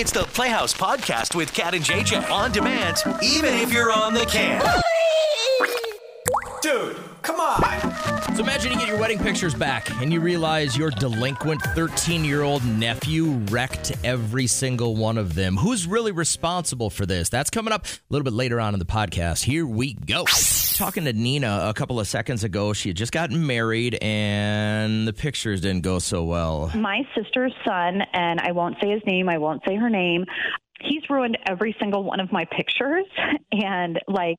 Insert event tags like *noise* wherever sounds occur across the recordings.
It's the Playhouse Podcast with Cat and JJ on demand, even if you're on the can. Dude, come on. So imagine you get your wedding pictures back and you realize your delinquent 13 year old nephew wrecked every single one of them. Who's really responsible for this? That's coming up a little bit later on in the podcast. Here we go. Talking to Nina a couple of seconds ago, she had just gotten married and the pictures didn't go so well. my sister's son, and I won't say his name, I won't say her name. He's ruined every single one of my pictures. *laughs* And, like,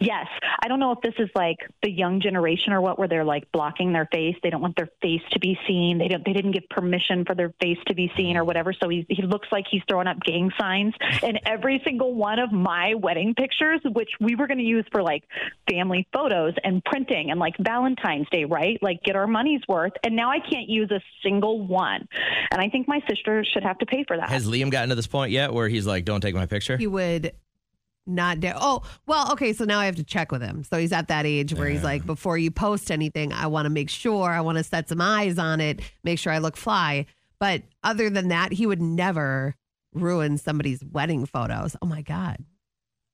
yes, I don't know if this is like the young generation or what, where they're like blocking their face. They don't want their face to be seen. They don't, they didn't give permission for their face to be seen or whatever. So he, he looks like he's throwing up gang signs *laughs* in every single one of my wedding pictures, which we were going to use for like family photos and printing and like Valentine's Day, right? Like get our money's worth. And now I can't use a single one. And I think my sister should have to pay for that. Has Liam gotten to this point yet where he's like, don't take my picture? He would not dare. Oh, well, okay. So now I have to check with him. So he's at that age where he's like, before you post anything, I want to make sure, I want to set some eyes on it, make sure I look fly. But other than that, he would never ruin somebody's wedding photos. Oh my God.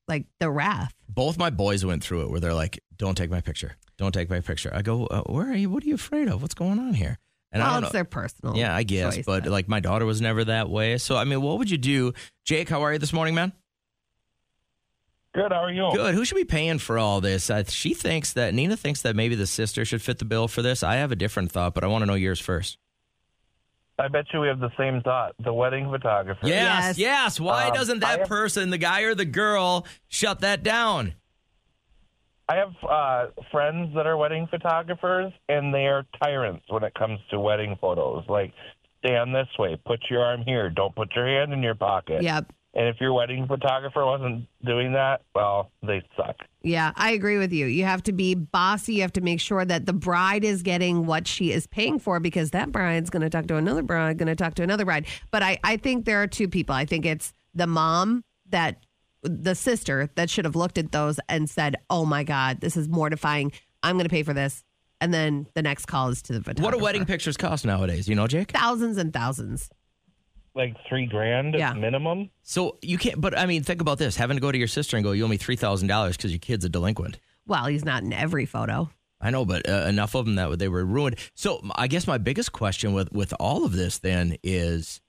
Like the wrath. Both my boys went through it where they're like, don't take my picture. Don't take my picture. I go, uh, where are you? What are you afraid of? What's going on here? And I well, don't it's know. their personal. Yeah, I guess, choice, but like my daughter was never that way. So I mean, what would you do, Jake? How are you this morning, man? Good. How are you? Good. Who should be paying for all this? Uh, she thinks that Nina thinks that maybe the sister should fit the bill for this. I have a different thought, but I want to know yours first. I bet you we have the same thought. The wedding photographer. Yes, yes. Yes. Why Um, doesn't that have- person, the guy or the girl, shut that down? I have uh, friends that are wedding photographers, and they are tyrants when it comes to wedding photos. Like, stand this way, put your arm here, don't put your hand in your pocket. Yep. And if your wedding photographer wasn't doing that, well, they suck. Yeah, I agree with you. You have to be bossy. You have to make sure that the bride is getting what she is paying for because that bride's going to talk to another bride, going to talk to another bride. But I, I think there are two people. I think it's the mom that, the sister that should have looked at those and said, oh my God, this is mortifying. I'm going to pay for this. And then the next call is to the photographer. What do wedding pictures cost nowadays? You know, Jake? Thousands and thousands. Like three grand Yeah. minimum. So you can't, but I mean, think about this having to go to your sister and go, you owe me $3,000 because your kid's a delinquent. Well, he's not in every photo. I know, but uh, enough of them that they were ruined. So I guess my biggest question with with all of this then is,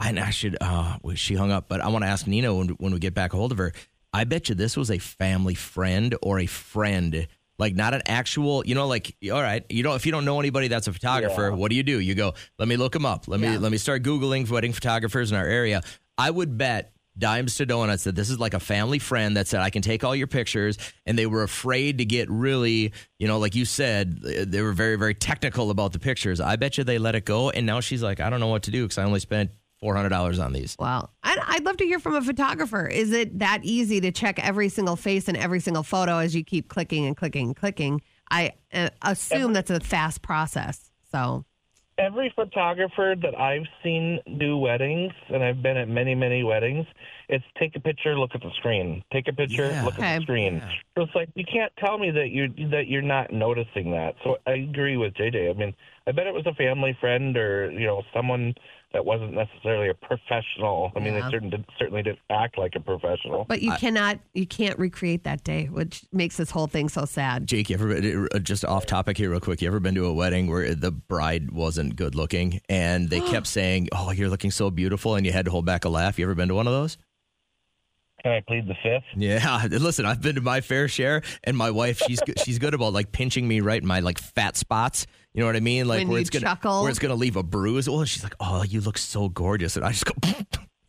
and I should, uh, she hung up, but I want to ask Nina when when we get back a hold of her. I bet you this was a family friend or a friend, like not an actual. You know, like all right, you know, if you don't know anybody that's a photographer, Yeah. what do you do? You go, let me look them up. Let me let me start googling wedding photographers in our area. I would bet dimes to donuts that this is like a family friend that said I can take all your pictures and they were afraid to get really you know like you said they were very very technical about the pictures I bet you they let it go and now she's like I don't know what to do because I only spent $400 on these Well, I'd, I'd love to hear from a photographer. Is it that easy to check every single face and every single photo as you keep clicking and clicking and clicking? I uh, assume that's a fast process. So, Every photographer that I've seen do weddings, and I've been at many, many weddings, it's take a picture, look at the screen. Take a picture, Yeah. look at the screen. So it's like you can't tell me that you that you're not noticing that. So I agree with JJ. I mean, I bet it was a family friend or you know someone that wasn't necessarily a professional. I mean, Yeah. they certainly did, certainly didn't act like a professional. but you cannot, you can't recreate that day, which makes this whole thing so sad. Jake you ever uh, just off topic here real quick you ever been to a wedding where the bride wasn't good looking and they *gasps* kept saying oh you're looking so beautiful and you had to hold back a laugh you ever been to one of those Can I plead the fifth? Yeah, *laughs* listen, I've been to my fair share, and my wife, she's good, she's good about like pinching me right in my like fat spots. You know what I mean? Like When where it's gonna chuckle. where it's gonna leave a bruise. Well, she's like, oh, you look so gorgeous, and I just go. *laughs*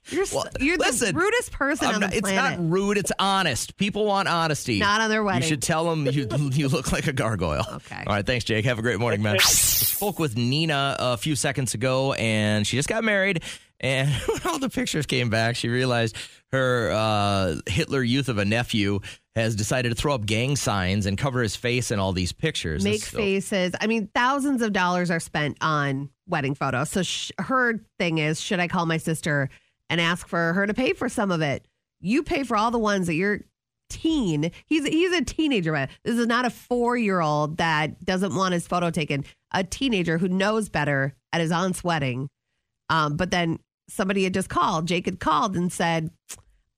You're, Well, you're the rudest person I'm on not- the it's not rude. It's honest. People want honesty. Not on their wedding. You should tell them you *laughs* you look like a gargoyle. Okay. All right. Thanks, Jake. Have a great morning, man. Spoke with Nina a few seconds ago, and she just got married. And when *laughs* all the pictures came back, she realized her uh, Hitler youth of a nephew has decided to throw up gang signs and cover his face in all these pictures. Make So- faces. I mean, thousands of dollars are spent on wedding photos. So sh- her thing is, should I call my sister and ask for her to pay for some of it? You pay for all the ones that your teen. He's he's a teenager. man. This is not a four year old that doesn't want his photo taken. A teenager who knows better at his aunt's wedding, um, but then somebody had just called. Jake had called and said,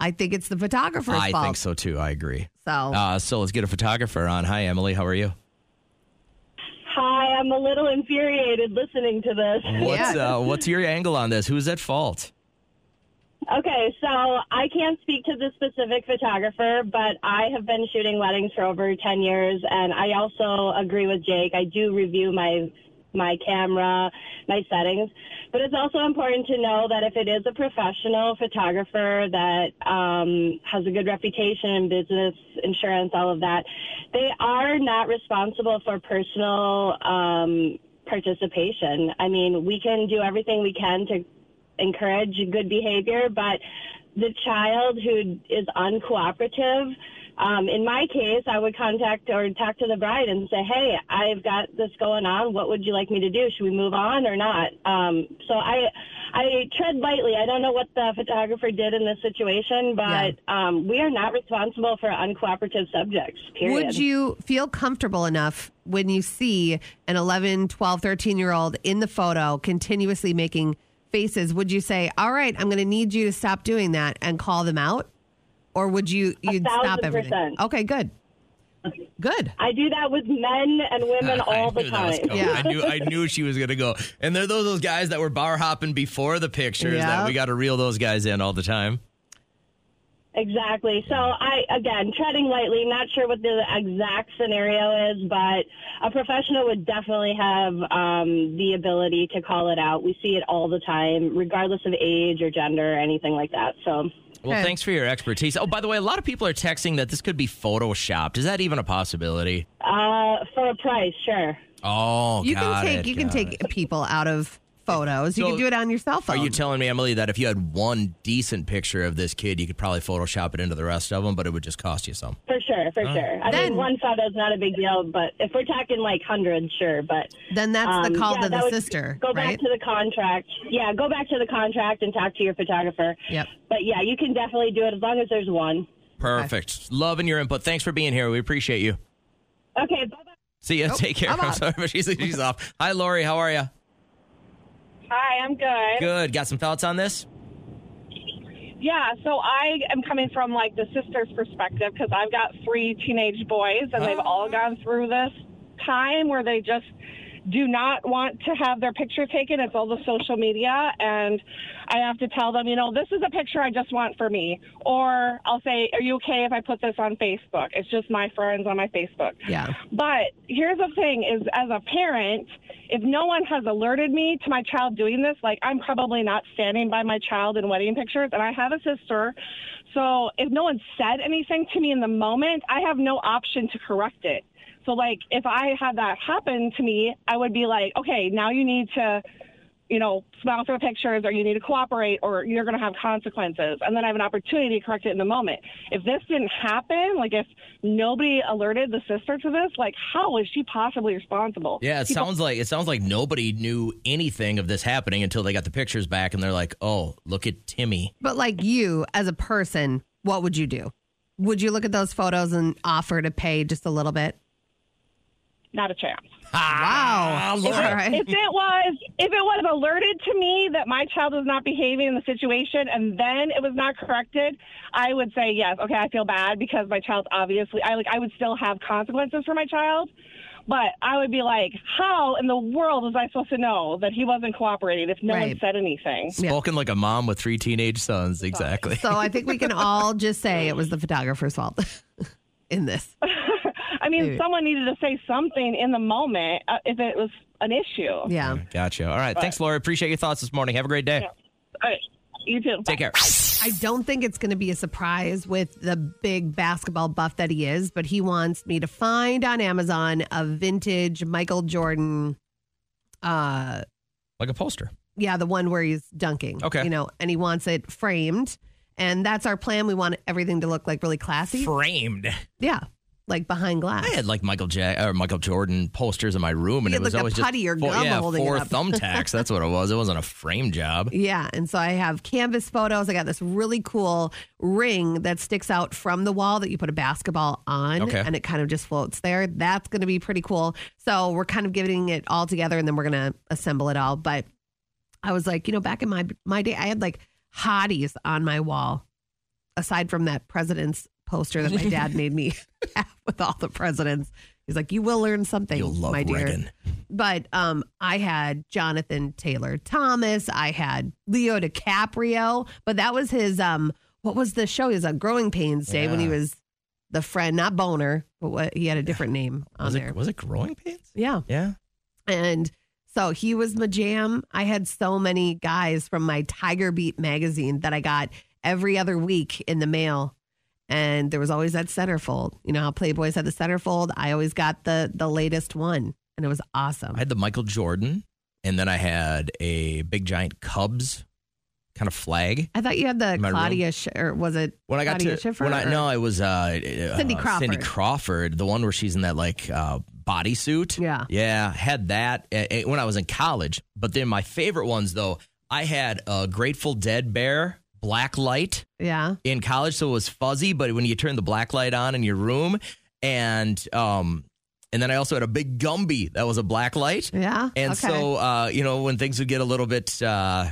I think it's the photographer's fault. I fault. think so too. I agree. So, Uh, so let's get a photographer on. Hi, Emily. How are you? Hi, I'm a little infuriated listening to this. What's uh, what's your angle on this? Who's at fault? Okay, so I can't speak to the specific photographer, but I have been shooting weddings for over 10 years, and I also agree with Jake. I do review my my camera, my settings, but it's also important to know that if it is a professional photographer that um, has a good reputation in business, insurance, all of that, they are not responsible for personal um, participation. I mean, we can do everything we can to encourage good behavior, but the child who is uncooperative, um, in my case, I would contact or talk to the bride and say, "Hey, I've got this going on. What would you like me to do? Should we move on or not?" Um, so I, I tread lightly. I don't know what the photographer did in this situation, but um, we are not responsible for uncooperative subjects. Period. would you feel comfortable enough when you see an 11, 12, 13 year old in the photo continuously making faces? Would you say, All right, I'm going to need you to stop doing that and call them out? Or would you you'd stop everything? percent. Okay, good. Good. I do that with men and women *laughs* all the I knew time. Yeah. I knew I knew she was gonna go. And they're those, those guys that were bar hopping before the pictures that we got to reel those guys in all the time. Exactly. So I again treading lightly, not sure what the exact scenario is, but a professional would definitely have um, the ability to call it out. We see it all the time, regardless of age or gender or anything like that. So Well, Okay. thanks for your expertise. Oh, by the way, a lot of people are texting that this could be photoshopped. Is that even a possibility? uh, for a price, sure. Oh, You can take it, you can got take it. people out of photos. you So, can do it on your cell phone. Are you telling me, Emily, that if you had one decent picture of this kid, you could probably Photoshop it into the rest of them, but it would just cost you some? For sure, for sure. I Then- mean, one photo is not a big deal, but if we're talking like hundreds, sure. But then that's um, the call yeah, to the sister, Go right? back to the contract. Yeah, go back to the contract and talk to your photographer. Yep. But yeah, you can definitely do it as long as there's one. Perfect. Loving your input. Thanks for being here. We appreciate you. Okay, bye bye. See you. Take care. I'm I'm sorry, but she's, she's off. Hi, Lori. How are you? Hi, I'm good. Good. Got some thoughts on this? Yeah, so I am coming from like the sister's perspective because I've got three teenage boys and they've all ah. gone through this time where they just do not want to have their picture taken. It's all the social media, and I have to tell them, you know, this is a picture I just want for me. Or I'll say, Are you okay if I put this on Facebook? It's just my friends on my Facebook. Yeah. But here's the thing is as a parent, if no one has alerted me to my child doing this, like I'm probably not standing by my child in wedding pictures and I have a sister. So if no one said anything to me in the moment, I have no option to correct it. So like if I had that happen to me, I would be like, okay, now you need to you know, smile through pictures or you need to cooperate or you're going to have consequences. And then I have an opportunity to correct it in the moment. If this didn't happen, like if nobody alerted the sister to this, like how is she possibly responsible? Yeah, it sounds like it sounds like nobody knew anything of this happening until they got the pictures back and they're like, "Oh, look at Timmy." But like you as a person, what would you do? Would you look at those photos and offer to pay just a little bit? Not a chance. *laughs* Ah, Wow. Lord. All right. If it was if it was alerted to me that my child was not behaving in the situation and then it was not corrected, I would say yes, okay, I feel bad because my child's obviously I like I would still have consequences for my child. But I would be like, how in the world was I supposed to know that he wasn't cooperating if no one said anything? Spoken like a mom with three teenage sons. Exactly. So I think we can *laughs* all just say it was the photographer's fault *laughs* in this. I mean, Dude. someone needed to say something in the moment uh, if it was an issue. Yeah. Gotcha. All right. Thanks, Lori. Appreciate your thoughts this morning. Have a great day. All right. You too. Take care. I don't think it's going to be a surprise with the big basketball buff that he is, but he wants me to find on Amazon a vintage Michael Jordan uh Like a poster. yeah, the one where he's dunking. Okay. You know, and he wants it framed. And that's our plan. We want everything to look like really classy. Framed. yeah. Like behind glass. I had like Michael Jack or Michael Jordan posters in my room, and it was like, a always putty just or four, gum yeah, holding four *laughs* thumbtacks. That's what it was. It wasn't a frame job. Yeah. And so I have canvas photos. I got this really cool ring that sticks out from the wall that you put a basketball on Okay. and it kind of just floats there. That's going to be pretty cool. So we're kind of getting it all together and then we're going to assemble it all. But I was like, you know, back in my my day, I had like hotties on my wall, aside from that president's poster that my dad *laughs* made me have *laughs* with all the presidents. He's like, you will learn something, You'll love my dear. Reagan. But um, I had Jonathan Taylor Thomas. I had Leo DiCaprio, but that was his um, what was the show? He was on Growing Pains Day when he was the friend, not Boner, but what he had a different name on Was there. was it growing pains? yeah, Yeah. and so he was my jam. I had so many guys from my Tiger Beat magazine that I got every other week in the mail. And there was always that centerfold. You know how Playboys had the centerfold? I always got the the latest one. And it was awesome. I had the Michael Jordan, and then I had a big giant Cubs kind of flag. I thought you had the. Claudia, Sch- or was it When I got Claudia to Schiffer? when I or- no, it was uh, Cindy uh, Crawford. Cindy Crawford, the one where she's in that like uh, bodysuit. Yeah. yeah, had that uh, uh, when I was in college. But then my favorite ones though, I had a Grateful Dead bear black light Yeah. in college, so it was fuzzy. But when you turn the black light on in your room, and um, and then I also had a big Gumby that was a black light. Yeah. And okay. so, uh, you know, when things would get a little bit uh,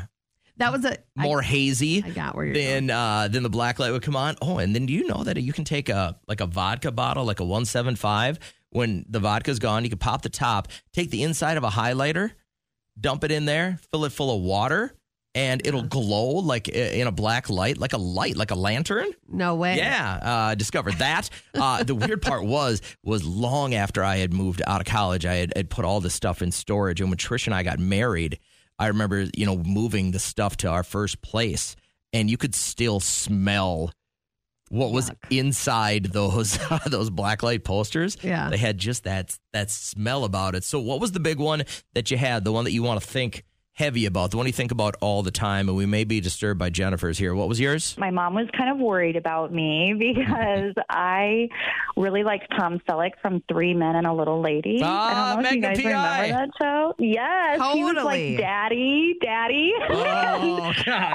that was a more hazy, I, got where you're going. then uh, then the black light would come on. Oh, and then do you know that you can take a like a vodka bottle, like a one seven five. When the vodka's gone, you can pop the top, take the inside of a highlighter, dump it in there, fill it full of water, and it'll glow like in a black light, like a light, like a lantern. No way. Yeah, uh, discovered that. Uh, the weird part was was long after I had moved out of college, I had, had put all this stuff in storage. And when Trish and I got married, I remember you know moving the stuff to our first place, and you could still smell what was inside those *laughs* those blacklight posters. Yeah. they had just that that smell about it. So, what was the big one that you had? The one that you want to think heavy about, the one you think about all the time, and we may be disturbed by Jennifer's here. What was yours? my mom was kind of worried about me *laughs* because I really liked Tom Selleck from Three Men and a Little Lady. Ah, I don't know if you guys P.I.. remember that show. Yes, he was like daddy, daddy. *laughs* Oh, God.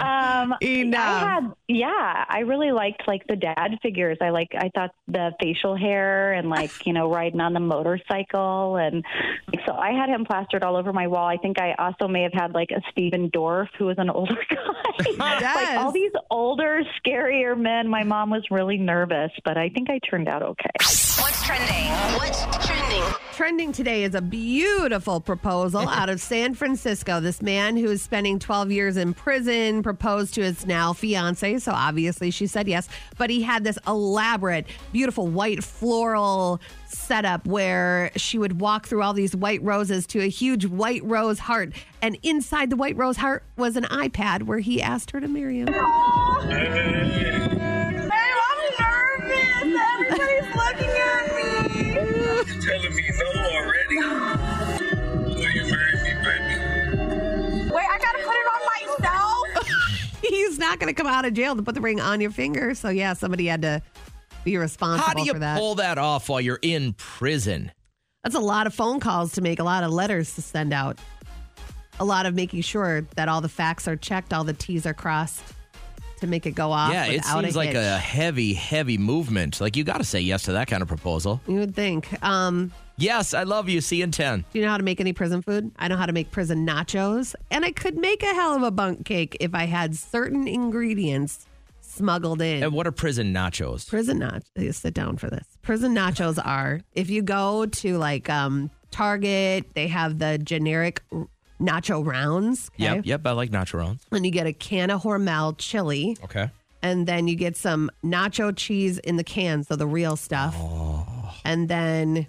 um, Enough. I had, yeah, I really liked like the dad figures. I like, I thought the facial hair and like, you know, riding on the motorcycle. And so I had him plastered all over my wall. I think I also may have had like a Stephen Dorff who was an older *laughs* guy. *laughs* Yes. like all these older, scarier men. My mom was really nervous, but I think I turned out okay. What's trending? What's trending? Trending today is a beautiful proposal out of San Francisco. This man who is spending 12 years in prison proposed to his now fiance. So obviously she said yes. But he had this elaborate, beautiful white floral setup where she would walk through all these white roses to a huge white rose heart. And inside the white rose heart was an iPad where he asked her to marry him. Not going to come out of jail to put the ring on your finger. So, yeah, somebody had to be responsible How do you for that. pull that off while you're in prison? That's a lot of phone calls to make, a lot of letters to send out, a lot of making sure that all the facts are checked, all the T's are crossed to make it go off. yeah, it seems a like hitch. a heavy, heavy movement. Like you got to say yes to that kind of proposal. You would think. Um, Yes, I love you. See you in 10. do you know how to make any prison food? I know how to make prison nachos, and I could make a hell of a bunk cake if I had certain ingredients smuggled in. And what are prison nachos? Prison nachos. Sit down for this. Prison nachos *laughs* are if you go to like um Target, they have the generic nacho rounds. Okay? Yep, yep. I like nacho rounds. And you get a can of Hormel chili, Okay. and then you get some nacho cheese in the can, so the real stuff. And then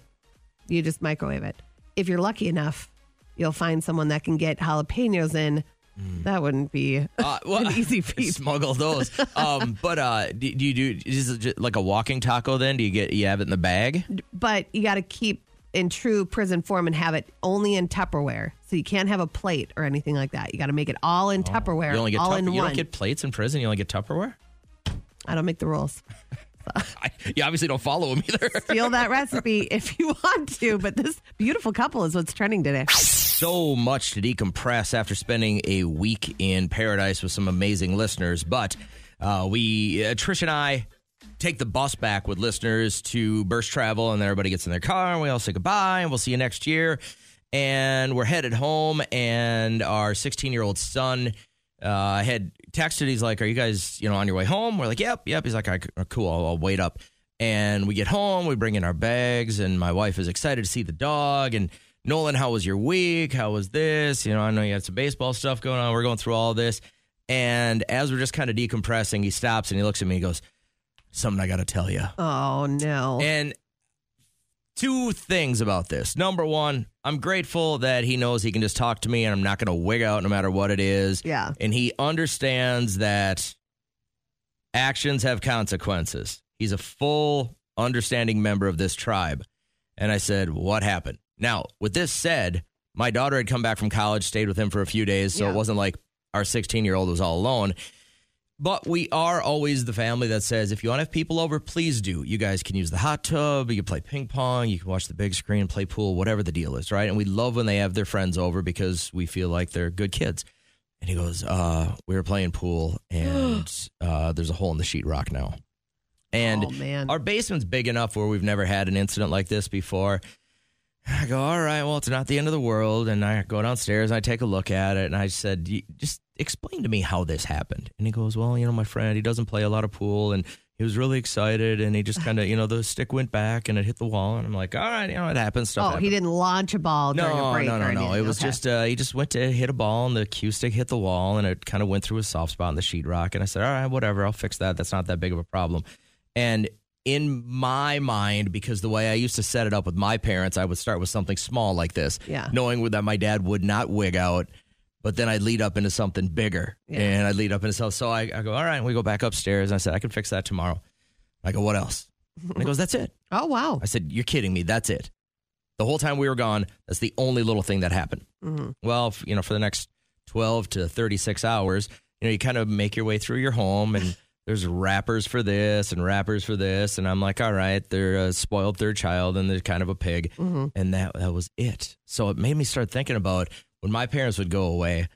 you just microwave it. If you're lucky enough, you'll find someone that can get jalapenos in. That wouldn't be Uh, *laughs* well, an easy *laughs* feat. Smuggle those. Um, *laughs* but uh, do, do you do is it just like a walking taco? Then do you get you have it in the bag? but you got to keep in true prison form and have it only in Tupperware. So you can't have a plate or anything like that. You got to make it all in Tupperware, Oh, You only get all Tup- in you one. don't get plates in prison. You only get Tupperware. I don't make the rules. *laughs* I, you obviously don't follow him either. *laughs* Steal that recipe *laughs* if you want to. But this beautiful couple is what's trending today. so much to decompress after spending a week in paradise with some amazing listeners. But uh, we, uh, Trish and I, take the bus back with listeners to Bursch Travel, and then everybody gets in their car, and we all say goodbye, and we'll see you next year. and we're headed home. And our 16 year old son uh, had texted. He's like, "Are you guys, you know, on your way home?" We're like, "Yep, yep." He's like, "All right, "Cool, I'll, I'll wait up." And we get home, we bring in our bags, and my wife is excited to see the dog. And Nolan, how was your week? How was this? You know, I know you had some baseball stuff going on. We're going through all this. And as we're just kind of decompressing, he stops and he looks at me He goes, Something I got to tell you. Oh no. And two things about this. Number one, I'm grateful that he knows he can just talk to me and I'm not going to wig out no matter what it is. Yeah. And he understands that actions have consequences. He's a full understanding member of this tribe. And I said, What happened? Now, with this said, my daughter had come back from college, stayed with him for a few days. So Yeah. it wasn't like our 16 year old was all alone. But we are always the family that says, if you want to have people over, please do. You guys can use the hot tub, you can play ping pong, you can watch the big screen, play pool, whatever the deal is, right? And we love when they have their friends over because we feel like they're good kids. And he goes, uh, we were playing pool *gasps* and uh, there's a hole in the sheetrock now. And Oh, man. our basement's big enough where we've never had an incident like this before. I go, all right, well, it's not the end of the world. And I go downstairs and I take a look at it. And I said, "You- just explain to me how this happened. And he goes, well, you know, my friend, he doesn't play a lot of pool. And he was really excited. And he just kind of, you know, the stick went back and it hit the wall. And I'm like, all right, you know, it happens. Stuff oh, happens. he didn't launch a ball during No, a break. no, no, or no. anything. It was Okay. just uh, he just went to hit a ball and the cue stick hit the wall and it kind of went through a soft spot in the sheetrock. And I said, all right, whatever, I'll fix that. That's not that big of a problem. And in my mind, because the way I used to set it up with my parents, I would start with something small like this, Yeah. knowing that my dad would not wig out. But then I'd lead up into something bigger, Yeah. and I'd lead up into something. So I, I go, all right, we go back upstairs. And I said, I can fix that tomorrow. I go, what else? And he goes, that's it. *laughs* Oh wow. I said, You're kidding me. That's it. The whole time we were gone, that's the only little thing that happened. Mhm. Well, you know, for the next 12 to 36 hours, you know, you kind of make your way through your home and *laughs* there's wrappers for this and wrappers for this. And I'm like, all right, they're a spoiled third child and they're kind of a pig. Mhm. And that, that was it. So it made me start thinking about when my parents would go away,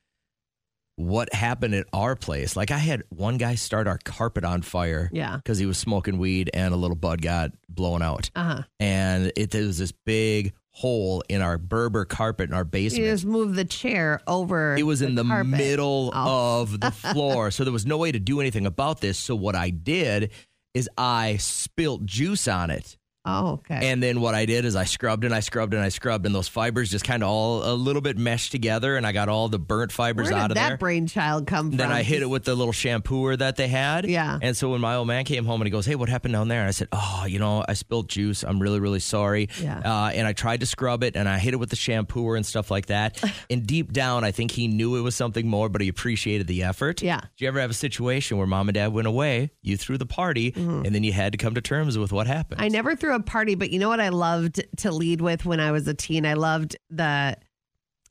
what happened at our place. Like I had one guy start our carpet on fire Yeah. because he was smoking weed and a little bud got blown out Uh huh. and it there was this big hole in our Berber carpet in our You basement. just move the chair over. It was in the middle Oh. of the *laughs* floor, so there was no way to do anything about this. So what I did is I spilt juice on it. Oh, okay. And then what I did is I scrubbed and I scrubbed and I scrubbed, and those fibers just kind of all a little bit meshed together, and I got all the burnt fibers Where did out of that there. brainchild come from? Then I hit it with the little shampooer that they had. Yeah. And so when my old man came home and he goes, Hey, what happened down there? And I said, Oh, you know, I spilled juice. I'm really, really sorry. Yeah. Uh, and I tried to scrub it and I hit it with the shampooer and stuff like that. *laughs* and deep down, I think he knew it was something more, but he appreciated the effort. Yeah. Did you ever have a situation where mom and dad went away, you threw the party, and then you had to come to terms with what happened? Mm-hmm. I never threw a party, but you know what I loved to lead with when I was a teen? I loved the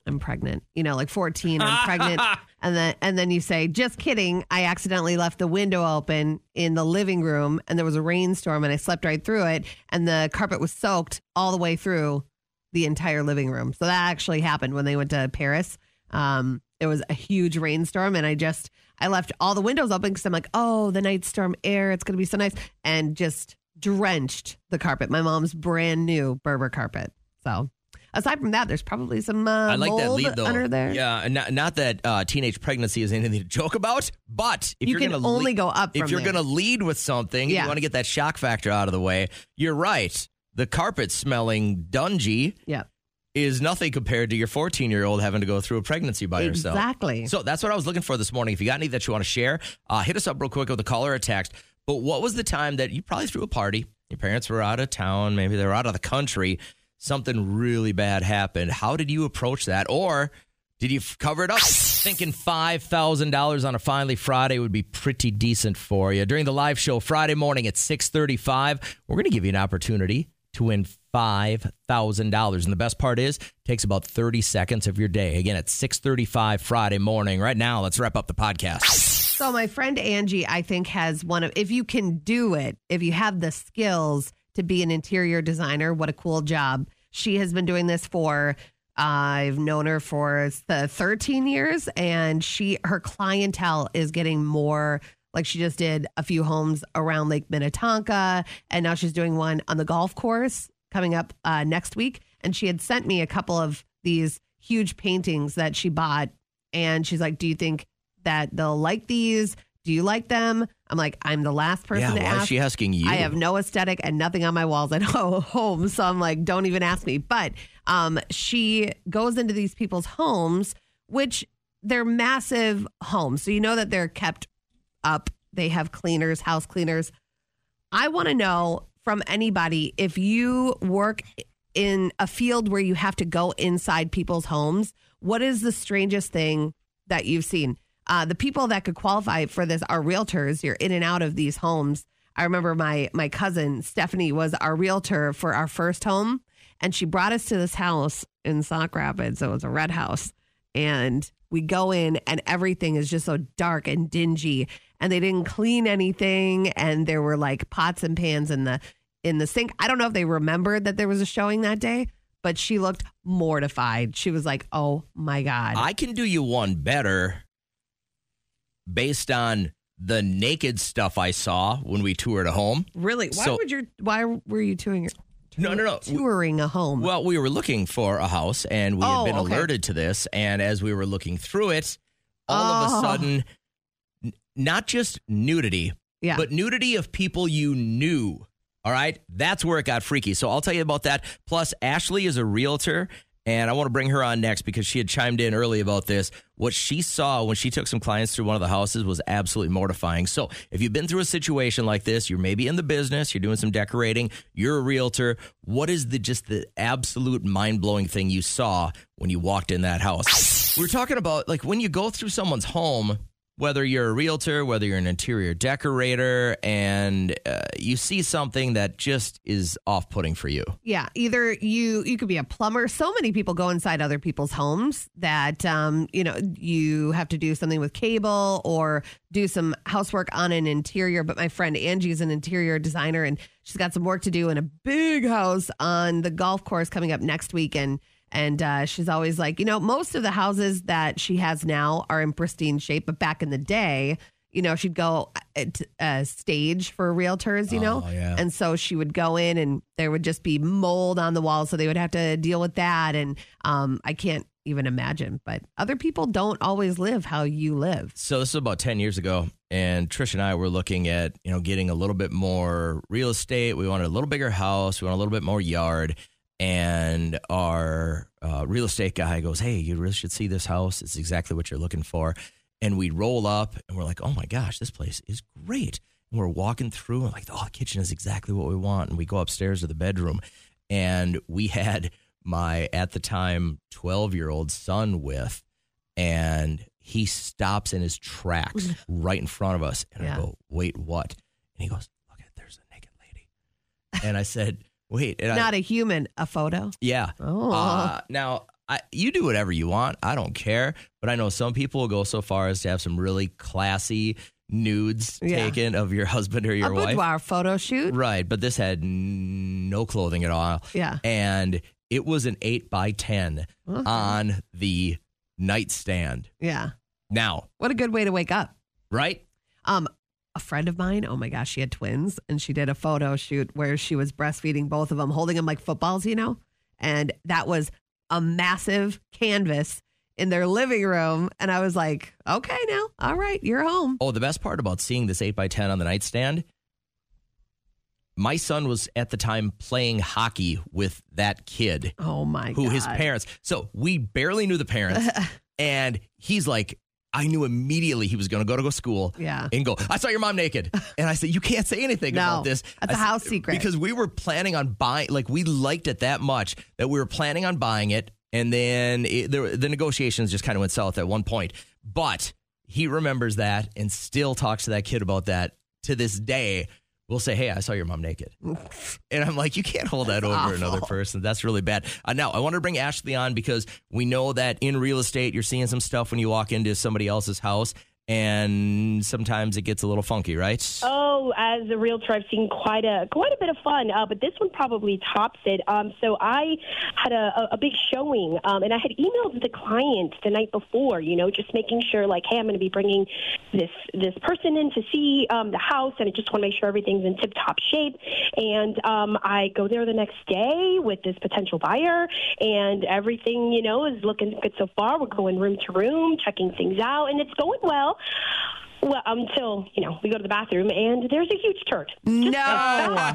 I'm pregnant. You know, like 14, I'm pregnant. *laughs* And then and then you say, "Just kidding. I accidentally left the window open in the living room and there was a rainstorm and I slept right through it and the carpet was soaked all the way through the entire living room." So that actually happened when they went to Paris. Um it was a huge rainstorm and I just I left all the windows open cuz I'm like, "Oh, the night storm air, it's going to be so nice." And just drenched the carpet. My mom's brand new Berber carpet. So, aside from that, there's probably some uh, I like that mold lead though. under there. Yeah, not, not that uh, teenage pregnancy is anything to joke about, but if You are can gonna only lead- go up If you're there. to lead with something, Yeah. you want to get that shock factor out of the way. You're right. The carpet smelling dungy Yeah. is nothing compared to your 14 year old having to go through a pregnancy by yourself. Exactly. So that's what I was looking for this morning. If you got any that you want to share, uh, hit us up real quick with a call or a text. But what was the time that you probably threw a party? Your parents were out of town, maybe they were out of the country. Something really bad happened. How did you approach that? Or did you cover it up? Thinking $5,000 on a Finally Friday would be pretty decent for you. During the live show Friday morning at 635, we're going to give you an opportunity to win $5,000. And the best part is, it takes about 30 seconds of your day. Again, at 635 Friday morning. Right now, let's wrap up the podcast. So my friend Angie, I think, has one of if you can do it, if you have the skills to be an interior designer, what a cool job. She has been doing this for I've known her for the 13 years and she her clientele is getting more like she just did a few homes around Lake Minnetonka and now she's doing one on the golf course coming up uh, next week and she had sent me a couple of these huge paintings that she bought. And she's like, Do you think that they'll like these? Do you like them? I'm like, I'm the last person yeah, to why ask. is she asking you? I have no aesthetic and nothing on my walls at *laughs* home. So I'm like, don't even ask me. But um, she goes into these people's homes, which they're massive homes. So you know that they're kept up. They have cleaners, house cleaners. I want to know from anybody if you work in a field where you have to go inside people's homes, what is the strangest thing that you've seen? Uh, the people that could qualify for this are realtors. You're in and out of these homes. I remember my my cousin Stephanie was our realtor for our first home, and she brought us to this house in Sauk Rapids. It was a red house, and we go in, and everything is just so dark and dingy, and they didn't clean anything, and there were like pots and pans in the in the sink. I don't know if they remembered that there was a showing that day, but she looked mortified. She was like, "Oh my god." I can do you one better based on the naked stuff I saw when we toured a home. Really? Why So- would you? Why were you touring? No, no, no. Touring a home. Well, we were looking for a house and we Oh, had been okay. alerted to this. And as we were looking through it, all of Oh. a sudden, n- not just nudity, Yeah. but nudity of people you knew. All right. That's where it got freaky. So I'll tell you about that. Plus, Ashley is a realtor. And I want to bring her on next because she had chimed in early about this. What she saw when she took some clients through one of the houses was absolutely mortifying. So, if you've been through a situation like this, you're maybe in the business, you're doing some decorating, you're a realtor. What is the just the absolute mind blowing thing you saw when you walked in that house? We're talking about like when you go through someone's home, whether you're a realtor, whether you're an interior decorator, and uh, you see something that just is off putting for you. Yeah, either you you could be a plumber. So many people go inside other people's homes that um, you know you have to do something with cable or do some housework on an interior. But my friend Angie is an interior designer and she's got some work to do in a big house on the golf course coming up next week. And and uh, she's always like, you know, most of the houses that she has now are in pristine shape, but back in the day. You know, she'd go at a stage for realtors, you know, Oh, yeah. and so she would go in and there would just be mold on the walls. So they would have to deal with that. And um, I can't even imagine, but other people don't always live how you live. So this is about 10 years ago and Trish and I were looking at, you know, getting a little bit more real estate. We wanted a little bigger house, we want a little bit more yard and our uh, real estate guy goes, "Hey, you really should see this house. It's exactly what you're looking for." And we roll up and we're like, "Oh my gosh, this place is great." And we're walking through and like, "Oh, the kitchen is exactly what we want." And we go upstairs to the bedroom and we had my at the time 12-year-old son with and he stops in his tracks right in front of us. And Yeah. I go, wait, what? And he goes, look at there's a naked lady. And I said, wait. Not a human, a photo. yeah. Oh. Uh, now, I, you do whatever you want. I don't care. But I know some people will go so far as to have some really classy nudes Yeah. taken of your *laughs* husband or your wife. a wife. boudoir photo shoot. Right. But this had no clothing at all. Yeah. And it was an 8 by 10 Okay. on the nightstand. Yeah. Now, What a good way to wake up. right? Um, a friend of mine, oh my gosh, she had twins and she did a photo shoot where she was breastfeeding both of them, holding them like footballs, you know? And that was a massive canvas in their living room. And I was like, okay, now, all right, you're home. Oh, the best part about seeing this 8 by 10 on the nightstand, my son was at the time playing hockey with that kid Oh my who God. his parents. So we barely knew the parents. *laughs* and he's like, I knew immediately he was going to go to go school Yeah. and go, I saw your mom naked. And I said, You can't say anything No, about this. that's I a house secret. Because we were planning on buying, like, we liked it that much that we were planning on buying it. And then it, the, the negotiations just kind of went south at one point. But he remembers that and still talks to that kid about that to this day. We'll say, Hey, I saw your mom naked. *laughs* And I'm like, you can't hold that over awful. another person. That's really bad. Uh, now, I want to bring Ashley on because we know that in real estate, you're seeing some stuff when you walk into somebody else's house. And sometimes it gets a little funky, right? Oh, as a realtor, I've seen quite a quite a bit of fun, uh, but this one probably tops it. Um, so I had a, a big showing, um, and I had emailed the client the night before. You know, just making sure, like, hey, I'm going to be bringing this this person in to see um, the house, and I just want to make sure everything's in tip top shape. And um, I go there the next day with this potential buyer, and everything, you know, is looking good so far. We're going room to room, checking things out, and it's going well. Well, until you know, we go to the bathroom and there's a huge turd. Just No. a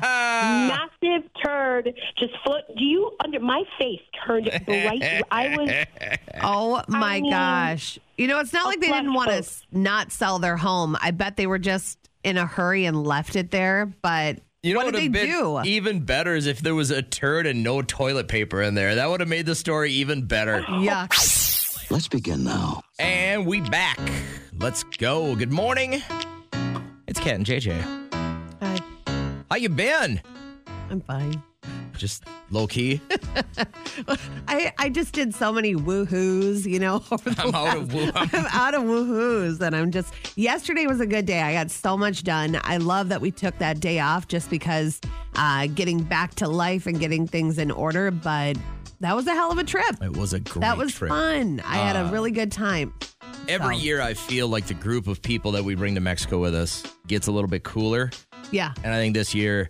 massive turd just float. Do you under my face turned bright? I was. *laughs* Oh my mean, gosh. You know, it's not like they didn't want to not sell their home. I bet they were just in a hurry and left it there. But You know what what would they have been do? even better is if there was a turd and no toilet paper in there. That would have made the story even better. Yuck. Let's begin now. And we back. Let's go. Good morning. It's Kat and JJ. Hi. How you been? I'm fine. Just low key. *laughs* I, I just did so many woohoos, you know. *laughs* I'm out of woo. I'm out of woohoos, and I'm just. Yesterday was a good day. I got so much done. I love that we took that day off just because uh, getting back to life and getting things in order. But that was a hell of a trip. It was a great trip. That was trip. fun. I had a Uh, really good time. Every So- year, I feel like the group of people that we bring to Mexico with us gets a little bit cooler, Yeah. and I think this year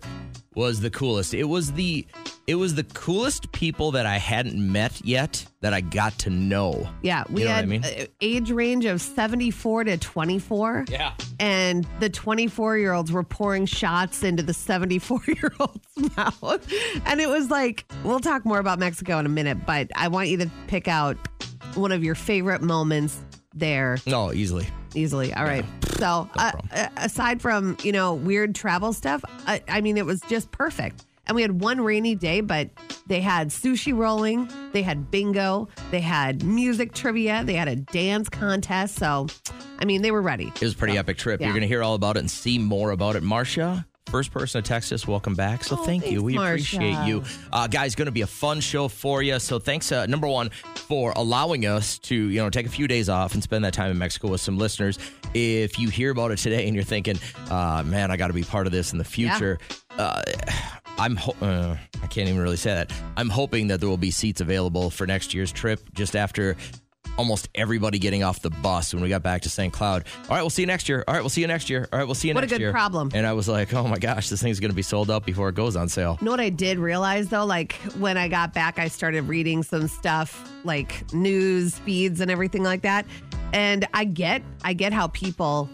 was the coolest. It was the it was the coolest people that I hadn't met yet that I got to know. Yeah, we You know what I had mean? age range of 74 to 24. Yeah. And the 24 year olds were pouring shots into the 74 year old's *laughs* mouth. And it was like, we'll talk more about Mexico in a minute, but I want you to pick out one of your favorite moments there No, easily. easily. All right. So, uh, uh, aside from, you know, weird travel stuff, I, I mean, it was just perfect. And we had one rainy day, but they had sushi rolling, they had bingo, they had music trivia, they had a dance contest. So, I mean, they were ready. It was a pretty epic trip. yeah. You're going to hear all about it and see more about it. Marcia, first person to text us, welcome back. So Oh, thank you. We appreciate you. Uh, guys, going to be a fun show for you. So thanks, uh, number one, for allowing us to, you know, take a few days off and spend that time in Mexico with some listeners. If you hear about it today and you're thinking, uh, man, I got to be part of this in the future, uh, I'm ho- uh, I can't even really say that. I'm hoping that there will be seats available for next year's trip just after almost everybody getting off the bus when we got back to St. Cloud. All right, we'll see you next year. All right, we'll see you next year. All right, we'll see you What next year. What a good year. problem. And I was like, oh my gosh, this thing's going to be sold out before it goes on sale. You know what I did realize though? Like when I got back, I started reading some stuff like news feeds and everything like that. And I get, I get how people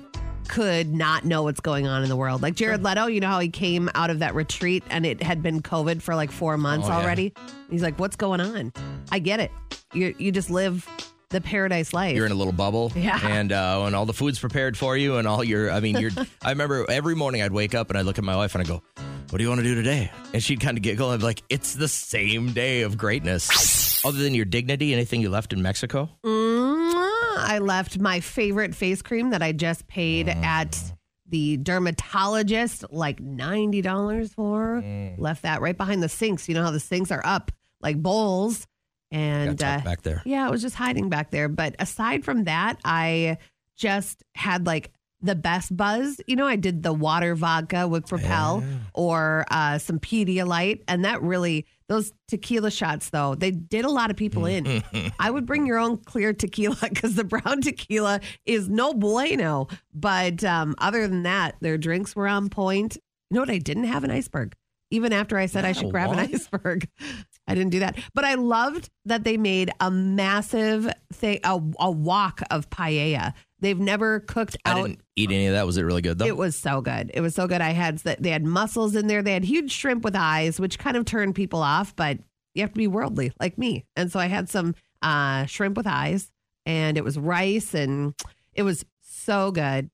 could not know what's going on in the world. Like Jared Leto, you know how he came out of that retreat and it had been COVID for like four months Oh, yeah. already. He's like, "What's going on?" I get it. You you just live the paradise life. You're in a little bubble, Yeah. and uh, when all the food's prepared for you, and all your, I mean, you're. *laughs* I remember every morning I'd wake up and I'd look at my wife and I go, "What do you want to do today?" And she'd kind of giggle and be like, "It's the same day of greatness." Other than your dignity, anything you left in Mexico? Mwah. I left my favorite face cream that I just paid mm. at the dermatologist like $90 for. Mm. Left that right behind the sinks. You know how the sinks are up like bowls. And uh, back there. yeah, it was just hiding back there. But aside from that, I just had like the best buzz. You know, I did the water vodka with Propel or uh, some Pedialyte, and that really those tequila shots though they did a lot of people in. *laughs* I would bring your own clear tequila *laughs* because the brown tequila is no bueno. But um, other than that, their drinks were on point. You know what? I didn't have an iceberg. Even after I said I should grab an iceberg, *laughs* I didn't do that. But I loved that they made a massive thing, a, a wok of paella. They've never cooked I out. didn't eat any of that. Was it really good though? It was so good. It was so good. I had they had mussels in there. They had huge shrimp with eyes, which kind of turned people off. But you have to be worldly like me, and so I had some uh, shrimp with eyes, and it was rice, and it was so good.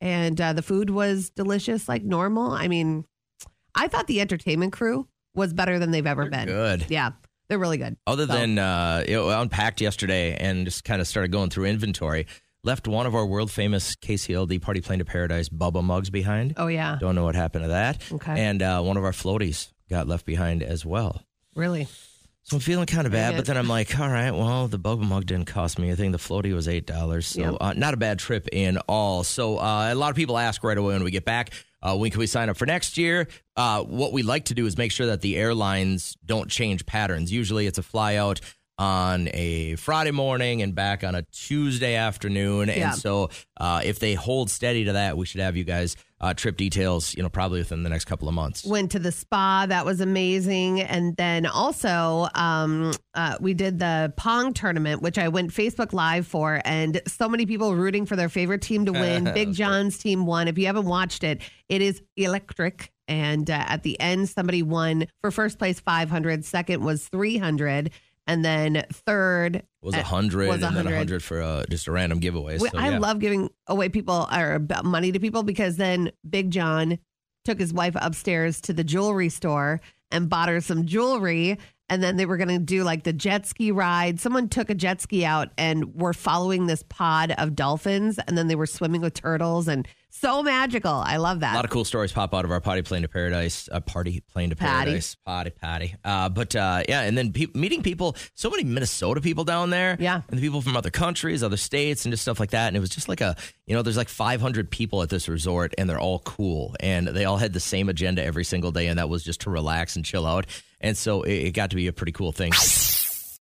And uh, the food was delicious, like normal. I mean, I thought the entertainment crew was better than they've ever been. good. Yeah, they're really good. Other So- than uh, you know, I unpacked yesterday and just kind of started going through inventory. Left one of our world famous KCLD Party Plane to Paradise Bubba mugs behind. oh yeah, Don't know what happened to that. Okay. And uh, one of our floaties got left behind as well. really. So I'm feeling kind of bad, but then I'm like, *laughs* all right, well, the bug mug didn't cost me. I think the floaty was eight dollars, so Yep. uh, not a bad trip in all. So uh, a lot of people ask right away when we get back, uh, when can we sign up for next year? Uh, what we like to do is make sure that the airlines don't change patterns. Usually, it's a fly out on a Friday morning and back on a Tuesday afternoon, Yeah. and so uh, if they hold steady to that, we should have you guys uh, trip details, you know, probably within the next couple of months. Went to the spa. That was amazing. And then also, um, uh, we did the Pong tournament, which I went Facebook Live for, and so many people rooting for their favorite team to win. *laughs* Big John's team won. If you haven't watched it, it is electric. And uh, at the end, somebody won for first place 500, second was 300, and then third was uh, a hundred was and then a 100. for uh, just a random giveaway. So, I yeah. love giving away people or money to people because then Big John took his wife upstairs to the jewelry store and bought her some jewelry. And then they were going to do like the jet ski ride. Someone took a jet ski out and were following this pod of dolphins. And then they were swimming with turtles and so magical. I love that. A lot of cool stories pop out of our potty plane to paradise, uh, party plane to Patty. paradise, potty patty. Uh, but uh, yeah, and then pe- meeting people, so many Minnesota people down there, Yeah. and the people from other countries, other states, and just stuff like that. And it was just like a, you know, there's like 500 people at this resort, and they're all cool, and they all had the same agenda every single day, and that was just to relax and chill out. And so it, it got to be a pretty cool thing.